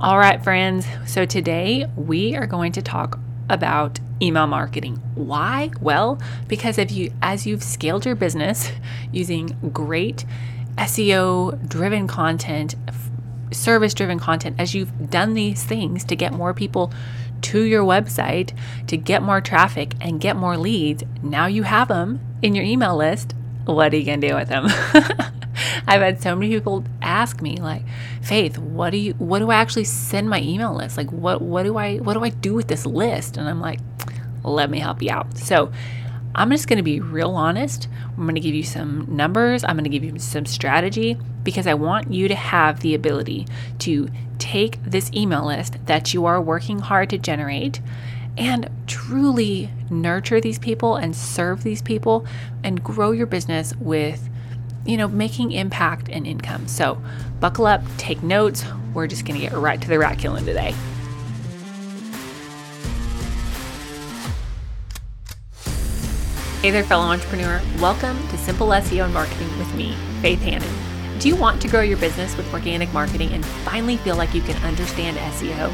All right, friends. So today we are going to talk about email marketing. Why? Well, because if you as you've scaled your business using great SEO driven content, service driven content, as you've done these things to get more people to your website, to get more traffic and get more leads, now you have them in your email list. What are you going to do with them? I've had so many people ask me like, "Faith, what do you what do I actually send my email list? Like what what do I what do I do with this list?" And I'm like, "Let me help you out." So, I'm just going to be real honest. I'm going to give you some numbers, I'm going to give you some strategy because I want you to have the ability to take this email list that you are working hard to generate and truly nurture these people and serve these people and grow your business with you know, making impact and income. So buckle up, take notes. We're just going to get right to the rat killing today. Hey there, fellow entrepreneur. Welcome to Simple SEO and Marketing with me, Faith Hanan. Do you want to grow your business with organic marketing and finally feel like you can understand SEO?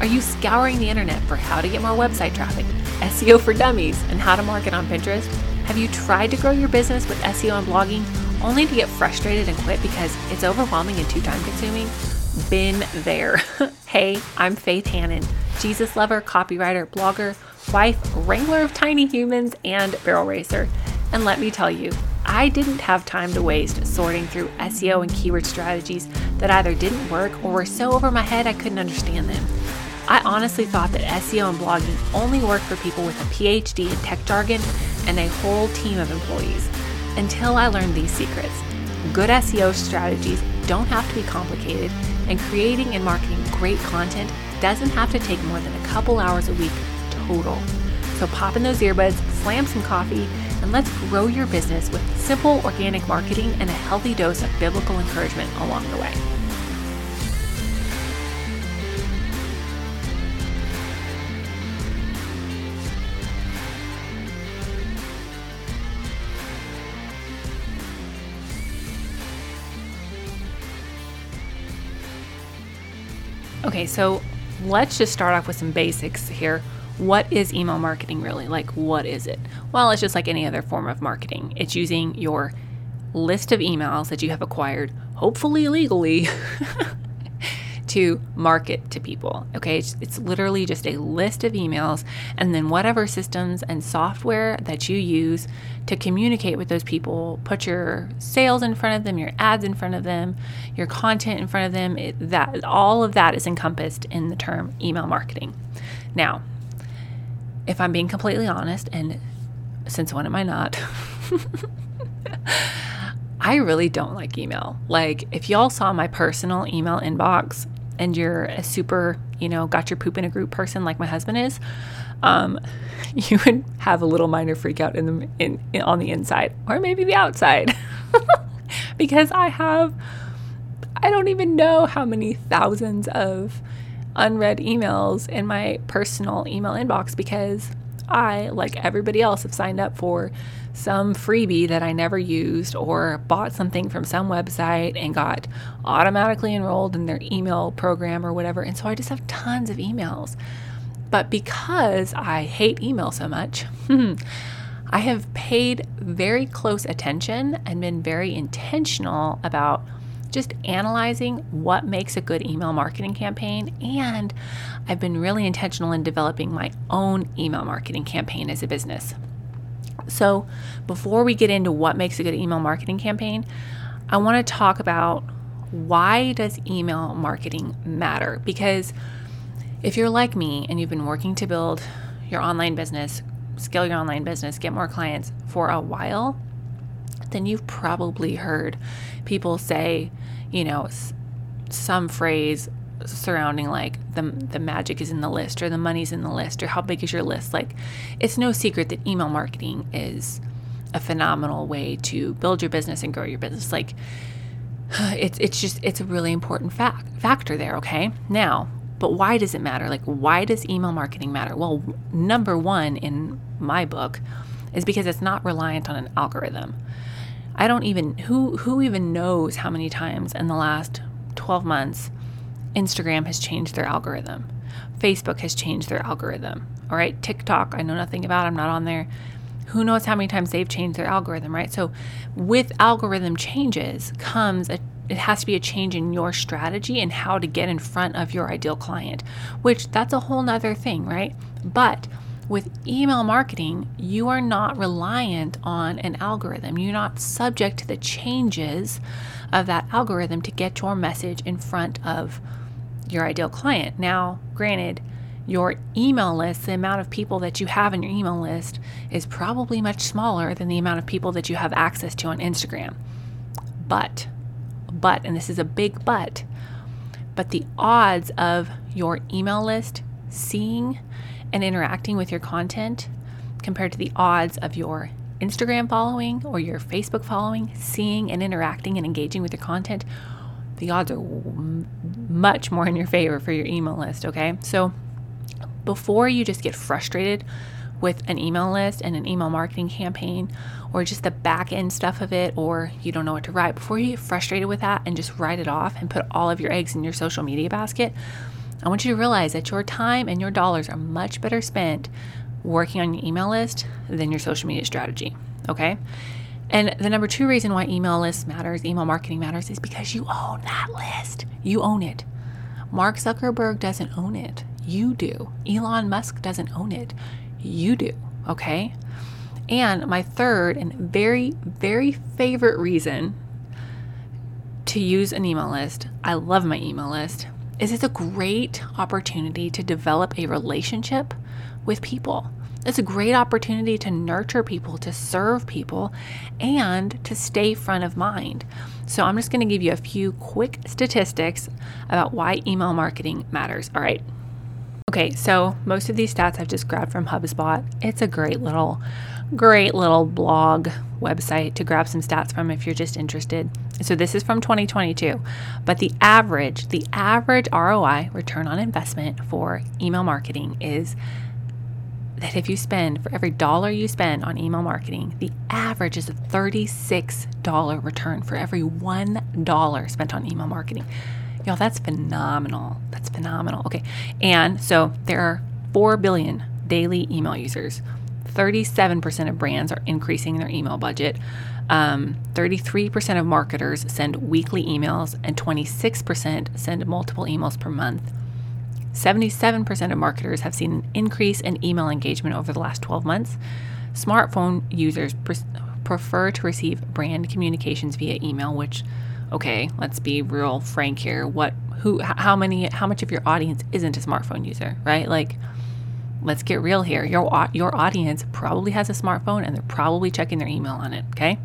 Are you scouring the internet for how to get more website traffic, SEO for dummies, and how to market on Pinterest? Have you tried to grow your business with SEO and blogging? Only to get frustrated and quit because it's overwhelming and too time consuming? Been there. hey, I'm Faith Hanan, Jesus lover, copywriter, blogger, wife, wrangler of tiny humans, and barrel racer. And let me tell you, I didn't have time to waste sorting through SEO and keyword strategies that either didn't work or were so over my head I couldn't understand them. I honestly thought that SEO and blogging only worked for people with a PhD in tech jargon and a whole team of employees until I learned these secrets. Good SEO strategies don't have to be complicated, and creating and marketing great content doesn't have to take more than a couple hours a week total. So pop in those earbuds, slam some coffee, and let's grow your business with simple organic marketing and a healthy dose of biblical encouragement along the way. Okay, so let's just start off with some basics here. What is email marketing really? Like, what is it? Well, it's just like any other form of marketing. It's using your list of emails that you have acquired, hopefully legally, to market to people. Okay, it's, it's, literally just a list of emails, and then whatever systems and software that you use to communicate with those people, put your sales in front of them, your ads in front of them, your content in front of them. It, that all of that is encompassed in the term email marketing. Now, if I'm being completely honest, and since when am I not? I really don't like email. Like, if y'all saw my personal email inbox, and you're a super, you know, got your poop in a group person like my husband is, um, you would have a little minor freak out in the in, in on the inside or maybe the outside, because I have, I don't even know how many thousands of unread emails in my personal email inbox because I, like everybody else, have signed up for some freebie that I never used or bought something from some website and got automatically enrolled in their email program or whatever. And so I just have tons of emails. But because I hate email so much, I have paid very close attention and been very intentional about just analyzing what makes a good email marketing campaign. And I've been really intentional in developing my own email marketing campaign as a business. So, before we get into what makes a good email marketing campaign, I want to talk about why does email marketing matter? Because if you're like me and you've been working to build your online business, scale your online business, get more clients for a while, then you've probably heard people say, you know, some phrase surrounding like the the magic is in the list or the money's in the list or how big is your list. Like it's no secret that email marketing is a phenomenal way to build your business and grow your business. Like it's it's just it's a really important fact factor there okay? Now but why does it matter? Like why does email marketing matter? Well number 1 in my book is because it's not reliant on an algorithm I don't even who who even knows how many times in the last 12 months Instagram has changed their algorithm. Facebook has changed their algorithm. All right. TikTok, I know nothing about. I'm not on there. Who knows how many times they've changed their algorithm, right? So, with algorithm changes comes a it has to be a change in your strategy and how to get in front of your ideal client, which that's a whole nother thing, right? But with email marketing, you are not reliant on an algorithm. You're not subject to the changes of that algorithm to get your message in front of your ideal client. Now, granted, your email list, the amount of people that you have in your email list, is probably much smaller than the amount of people that you have access to on Instagram. But but, and this is a big but, but the odds of your email list seeing and interacting with your content compared to the odds of your Instagram following or your Facebook following seeing and interacting and engaging with your content, the odds are much more in your favor for your email list, okay? So before you just get frustrated with an email list and an email marketing campaign or just the back end stuff of it or you don't know what to write, before you get frustrated with that and just write it off and put all of your eggs in your social media basket, I want you to realize that your time and your dollars are much better spent working on your email list than your social media strategy. Okay. And the number two reason why email list matters, email marketing matters, is because you own that list. You own it. Mark Zuckerberg doesn't own it. You do. Elon Musk doesn't own it you do, okay? And my third and very, very favorite reason to use an email list, I love my email list, is it's a great opportunity to develop a relationship with people. It's a great opportunity to nurture people, to serve people, and to stay front of mind. So, I'm just going to give you a few quick statistics about why email marketing matters. All right. Okay, so most of these stats I've just grabbed from HubSpot. It's a great little, great little blog website to grab some stats from if you're just interested. So this is from 2022, but the average, the average ROI, return on investment for email marketing is that if you spend for every dollar you spend on email marketing, the average is a $36 return for every $1 spent on email marketing. Y'all, that's phenomenal. That's phenomenal. Okay. And so there are 4 billion daily email users. 37% of brands are increasing their email budget. Um, 33% of marketers send weekly emails, and 26% send multiple emails per month. 77% of marketers have seen an increase in email engagement over the last 12 months. Smartphone users pre- prefer to receive brand communications via email, which okay, let's be real frank here. What, who, how many, how much of your audience isn't a smartphone user, right? Like, let's get real here. Your your audience probably has a smartphone and they're probably checking their email on it. Okay,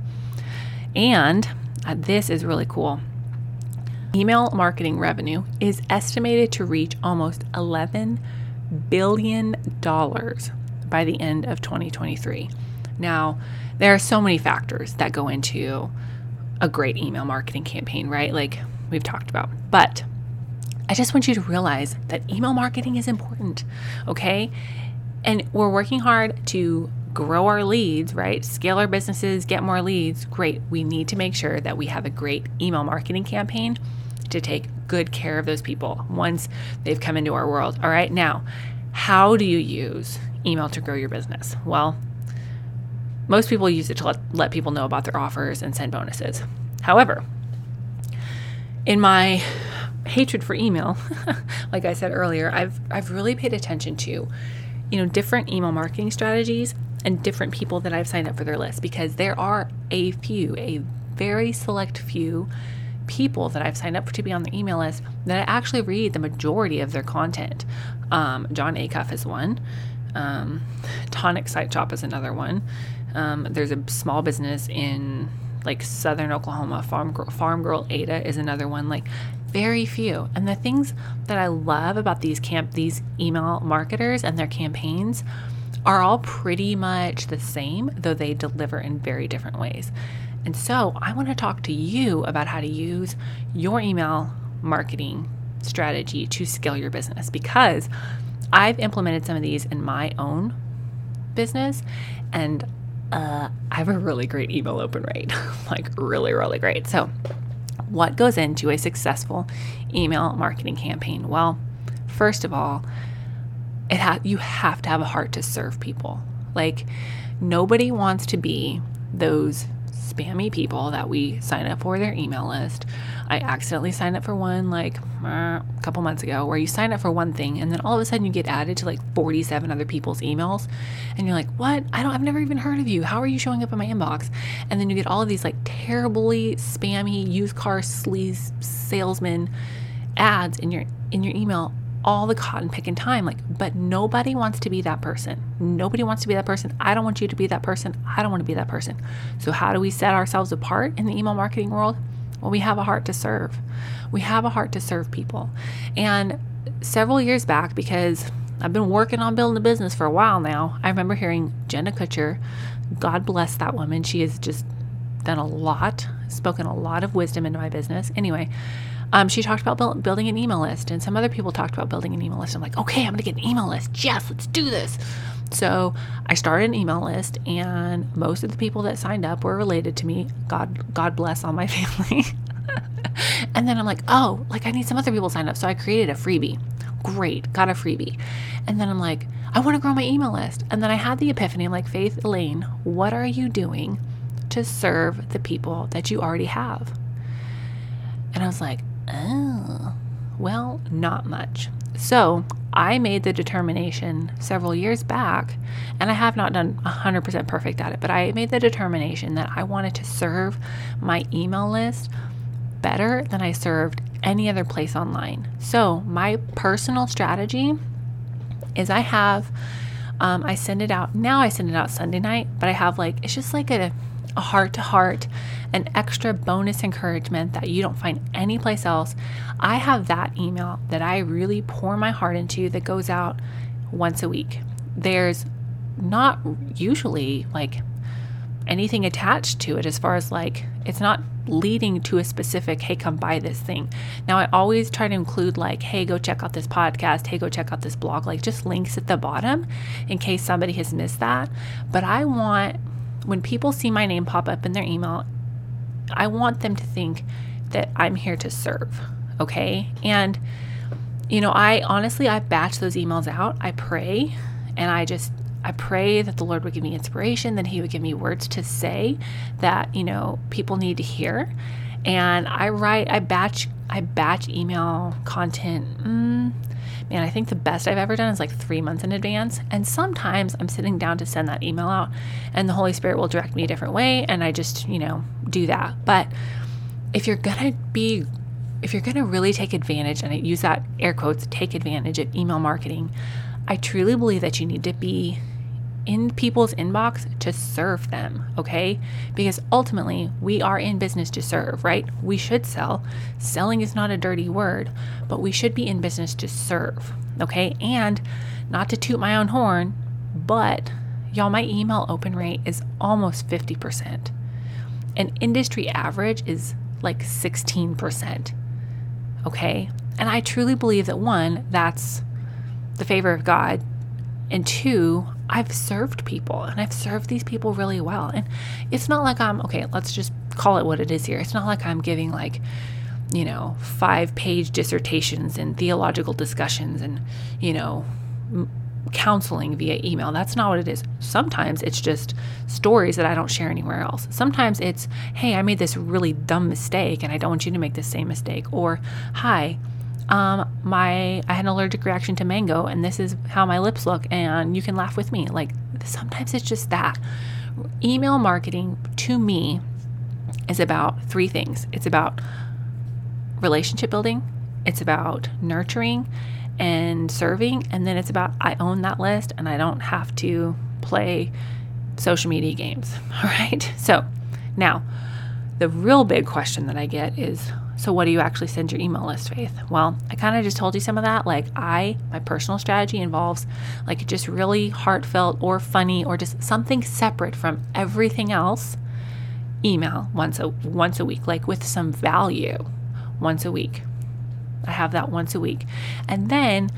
and uh, this is really cool. Email marketing revenue is estimated to reach almost 11 billion dollars by the end of 2023. Now, there are so many factors that go into a great email marketing campaign, right? Like we've talked about. But I just want you to realize that email marketing is important, okay? And we're working hard to grow our leads, right? Scale our businesses, get more leads. Great. We need to make sure that we have a great email marketing campaign to take good care of those people once they've come into our world. All right. Now, how do you use email to grow your business? Well, most people use it to let, let people know about their offers and send bonuses. However, in my hatred for email, like I said earlier, I've I've really paid attention to, you know, different email marketing strategies and different people that I've signed up for their list because there are a few, a very select few people that I've signed up for to be on the email list that I actually read the majority of their content. Um, Jon Acuff is one. Um, Tonic Site Shop is another one. Um, there's a small business in like southern Oklahoma. Farm Girl, Farm Girl Ada is another one. Like very few. And the things that I love about these camp these email marketers and their campaigns are all pretty much the same, though they deliver in very different ways. And so I want to talk to you about how to use your email marketing strategy to scale your business because I've implemented some of these in my own business and uh, I have a really great email open rate, like really, really great. So What goes into a successful email marketing campaign? Well, first of all, it ha- you have to have a heart to serve people. Like nobody wants to be those spammy people that we sign up for their email list. I accidentally signed up for one like uh, a couple months ago where you sign up for one thing and then all of a sudden you get added to like 47 other people's emails and you're like, "What? I don't I've never even heard of you. How are you showing up in my inbox?" And then you get all of these like terribly spammy used car sleaze salesman ads in your in your email all the cotton picking time. Like, but nobody wants to be that person. Nobody wants to be that person. I don't want you to be that person. I don't want to be that person. So, how do we set ourselves apart in the email marketing world? Well, we have a heart to serve. We have a heart to serve people. And several years back, because I've been working on building a business for a while now, I remember hearing Jenna Kutcher, God bless that woman. She has just done a lot, spoken a lot of wisdom into my business. Anyway, um, she talked about build, building an email list, and some other people talked about building an email list. I'm like, okay, I'm going to get an email list. Yes, let's do this. So I started an email list, and most of the people that signed up were related to me. God, God bless all my family. and then I'm like, oh, like I need some other people to sign up. So I created a freebie. Great, got a freebie. And then I'm like, I want to grow my email list. And then I had the epiphany. I'm like, Faith Elaine, what are you doing to serve the people that you already have? And I was like, oh, well, not much. So I made the determination several years back, and I have not done 100% perfect at it, but I made the determination that I wanted to serve my email list better than I served any other place online. So my personal strategy is I have, um, I send it out, now I send it out Sunday night, but I have like, it's just like a, a heart to heart, an extra bonus encouragement that you don't find anyplace else. I have that email that I really pour my heart into that goes out once a week. There's not usually like anything attached to it as far as like it's not leading to a specific hey come buy this thing now i always try to include like hey go check out this podcast hey go check out this blog like just links at the bottom in case somebody has missed that but i want when people see my name pop up in their email, I want them to think that I'm here to serve. Okay. And, you know, I honestly, I batch those emails out. I pray and I just, I pray that the Lord would give me inspiration, that He would give me words to say that, you know, people need to hear. And I write, I batch, I batch email content. Mm, man, I think the best I've ever done is like three months in advance. And sometimes I'm sitting down to send that email out, and the Holy Spirit will direct me a different way, and I just, you know, do that. But if you're gonna be, if you're gonna really take advantage, and I use that air quotes, take advantage of email marketing, I truly believe that you need to be in people's inbox to serve them, okay? Because ultimately, we are in business to serve, right? We should sell. Selling is not a dirty word, but we should be in business to serve, okay? And not to toot my own horn, but y'all, my email open rate is almost 50%. An industry average is like 16%, okay? And I truly believe that one, that's the favor of God and two, I've served people and I've served these people really well. And it's not like I'm, okay, let's just call it what it is here. It's not like I'm giving like, you know, five page dissertations and theological discussions and, you know, m- counseling via email. That's not what it is. Sometimes it's just stories that I don't share anywhere else. Sometimes it's, hey, I made this really dumb mistake and I don't want you to make the same mistake. Or, hi, um, my I had an allergic reaction to mango, and this is how my lips look, and you can laugh with me. Like sometimes it's just that. Email marketing to me is about three things. It's about relationship building, it's about nurturing and serving, and then it's about I own that list and I don't have to play social media games. All right. So now the real big question that I get is so, what do you actually send your email list, Faith? Well, I kind of just told you some of that. Like, I, my personal strategy involves like just really heartfelt or funny or just something separate from everything else. Email once a once a week, like with some value, once a week. I have that once a week, and then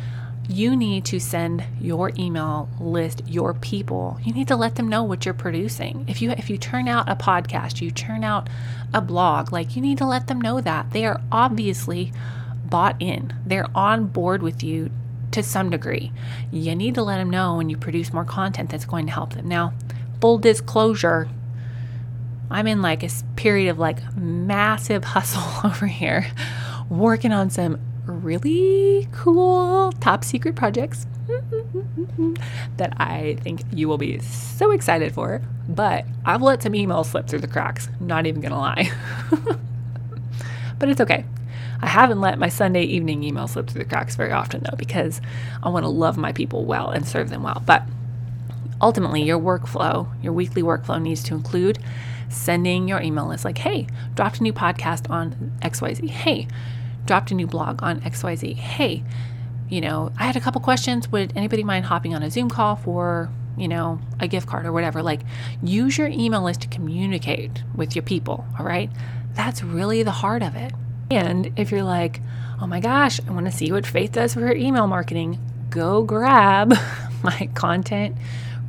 you need to send your email list your people. You need to let them know what you're producing. If you if you turn out a podcast you turn out a blog like you need to let them know that. They are obviously bought in. They're on board with you to some degree. You need to let them know when you produce more content that's going to help them. Now full disclosure i'm in like a period of like massive hustle over here working on some really cool top secret projects that I think you will be so excited for. But I've let some emails slip through the cracks, not even gonna lie. but it's okay. I haven't let my Sunday evening email slip through the cracks very often though, because I want to love my people well and serve them well. But ultimately, your workflow, your weekly workflow needs to include sending your email list like, hey, dropped a new podcast on XYZ. Hey, dropped a new blog on XYZ. Hey, you know, I had a couple questions. Would anybody mind hopping on a Zoom call for, you know, a gift card or whatever? Like, use your email list to communicate with your people, all right? That's really the heart of it. And if you're like, oh my gosh, I want to see what Faith does for her email marketing, go grab my content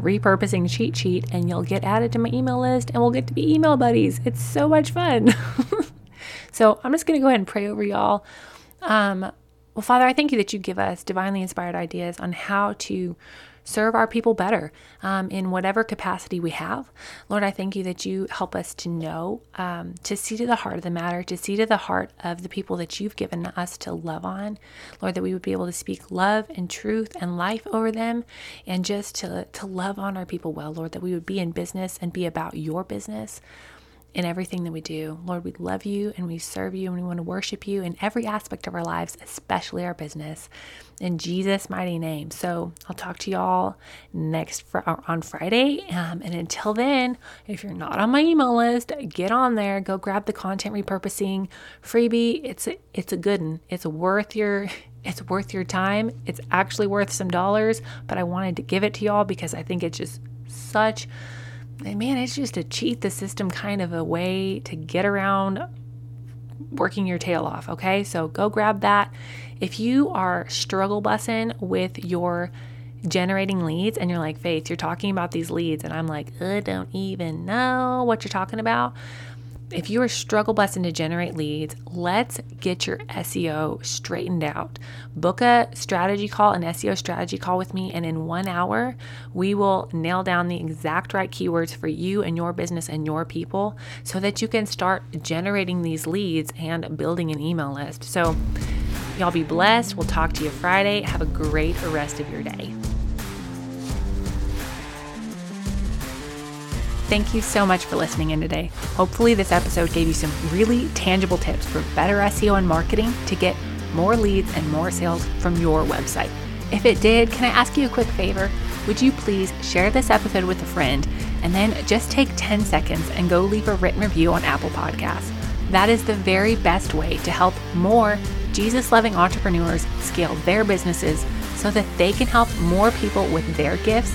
repurposing cheat sheet and you'll get added to my email list and we'll get to be email buddies. It's so much fun. So I'm just going to go ahead and pray over y'all. Um, well, Father, I thank you that you give us divinely inspired ideas on how to serve our people better um, in whatever capacity we have. Lord, I thank you that you help us to know, um, to see to the heart of the matter, to see to the heart of the people that you've given us to love on. Lord, that we would be able to speak love and truth and life over them and just to, to love on our people well, Lord, that we would be in business and be about your business in everything that we do. Lord, we love you and we serve you and we want to worship you in every aspect of our lives, especially our business. In Jesus' mighty name. So I'll talk to y'all next fr- uh, on Friday. Um, and until then, if you're not on my email list, get on there. Go grab the content repurposing freebie. It's a, it's a good one. It's worth your it's worth your time. It's actually worth some dollars, but I wanted to give it to y'all because I think it's just such and man, it's just a cheat the system kind of a way to get around working your tail off. Okay, so go grab that. If you are struggle bussing with your generating leads and you're like, Faith, you're talking about these leads, and I'm like, I don't even know what you're talking about if you are struggle busting to generate leads, let's get your SEO straightened out. Book a strategy call, an SEO strategy call with me, and in one hour, we will nail down the exact right keywords for you and your business and your people so that you can start generating these leads and building an email list. So, y'all be blessed. We'll talk to you Friday. Have a great rest of your day. Thank you so much for listening in today. Hopefully, this episode gave you some really tangible tips for better SEO and marketing to get more leads and more sales from your website. If it did, can I ask you a quick favor? Would you please share this episode with a friend and then just take 10 seconds and go leave a written review on Apple Podcasts? That is the very best way to help more Jesus loving entrepreneurs scale their businesses so that they can help more people with their gifts